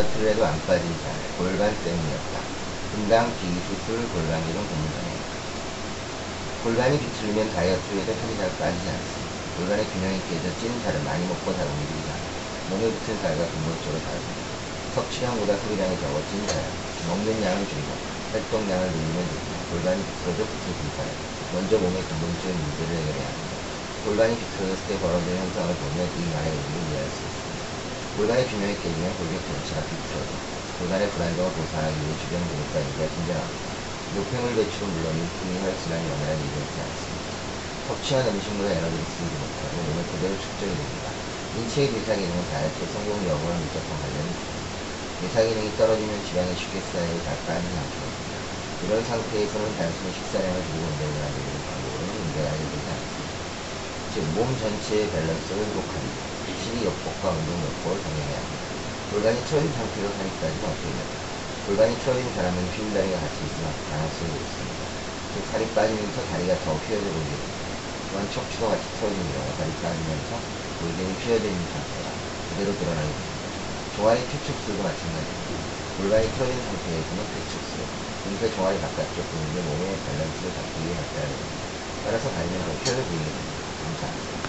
다이어트를 해도 안 빠진 살, 골반 때문이었다. 분당 비수술 골반 기능 고문전에 골반이 비틀리면 다이어트에도 살이 잘 빠지지 않습니다. 골반의 균형이 깨져 찐 살을 많이 먹고 살 움직이지 않아 몸에 붙은 살과 근본적으로 다릅니다. 섭취량보다 소비량이 적어 찐 살, 먹는 양을 줄이고 활동량을 늘리면 좋지만 골반이 비틀어져 붙은 살을 먼저 몸의 근본적인 문제를 해결해야 합니다. 골반이 비틀어졌을 때 벌어지는 현상을 보면 이 말의 의미를 이해할 수 있습니다. 골반의 균형이 깨지면 골격 전체가 비틀어져 골반의 불안정을 보상하기 위해 주변 근육과 인대가 긴장합니다. 노폐물 배출은 물론 인품이 혈 질환이 원활한 일이 있지 않습니다. 섭취한 음식물의 에너지를 쓰지 못하고 몸에 그대로 축적이 됩니다. 인체의 대사 기능은 다이어트 성공 여부와 밀접한 관련이 있습니다. 대사 기능이 떨어지면 지방이 쉽게 쌓여 않게 됩니다. 이런 상태에서는 단순히 식사량을 줄이고 운동을 하는 방법으로는 문제가 해결되지 않습니다. 즉, 몸 전체의 밸런스를 회복하 는 식이 요법과 운동 요법을 병행해야 합니다. 골반이 틀어진 상태로 살이 빠지면 어떻게 됩니까? 골반이 틀어진 사람은 휜다리가 같이 있으면 가능성이 높습니다. 즉, 살이 빠지면서 다리가 더 휘어져 보이게 됩니다. 또한 척추가 같이 틀어진 경우 살이 빠지면서 골격이 휘어져 있는 상태가 그대로 드러나게 됩니다. 종아리 퇴축술도 마찬가지입니다. 골반이 틀어진 상태에서는 퇴축술, 등패 종아리 바깥쪽 근육의 몸의 밸런스를 잡기 위해 갖다 됩니다. 따라서 다리는 더 휘어져 보이게 됩니다. 감사합니다.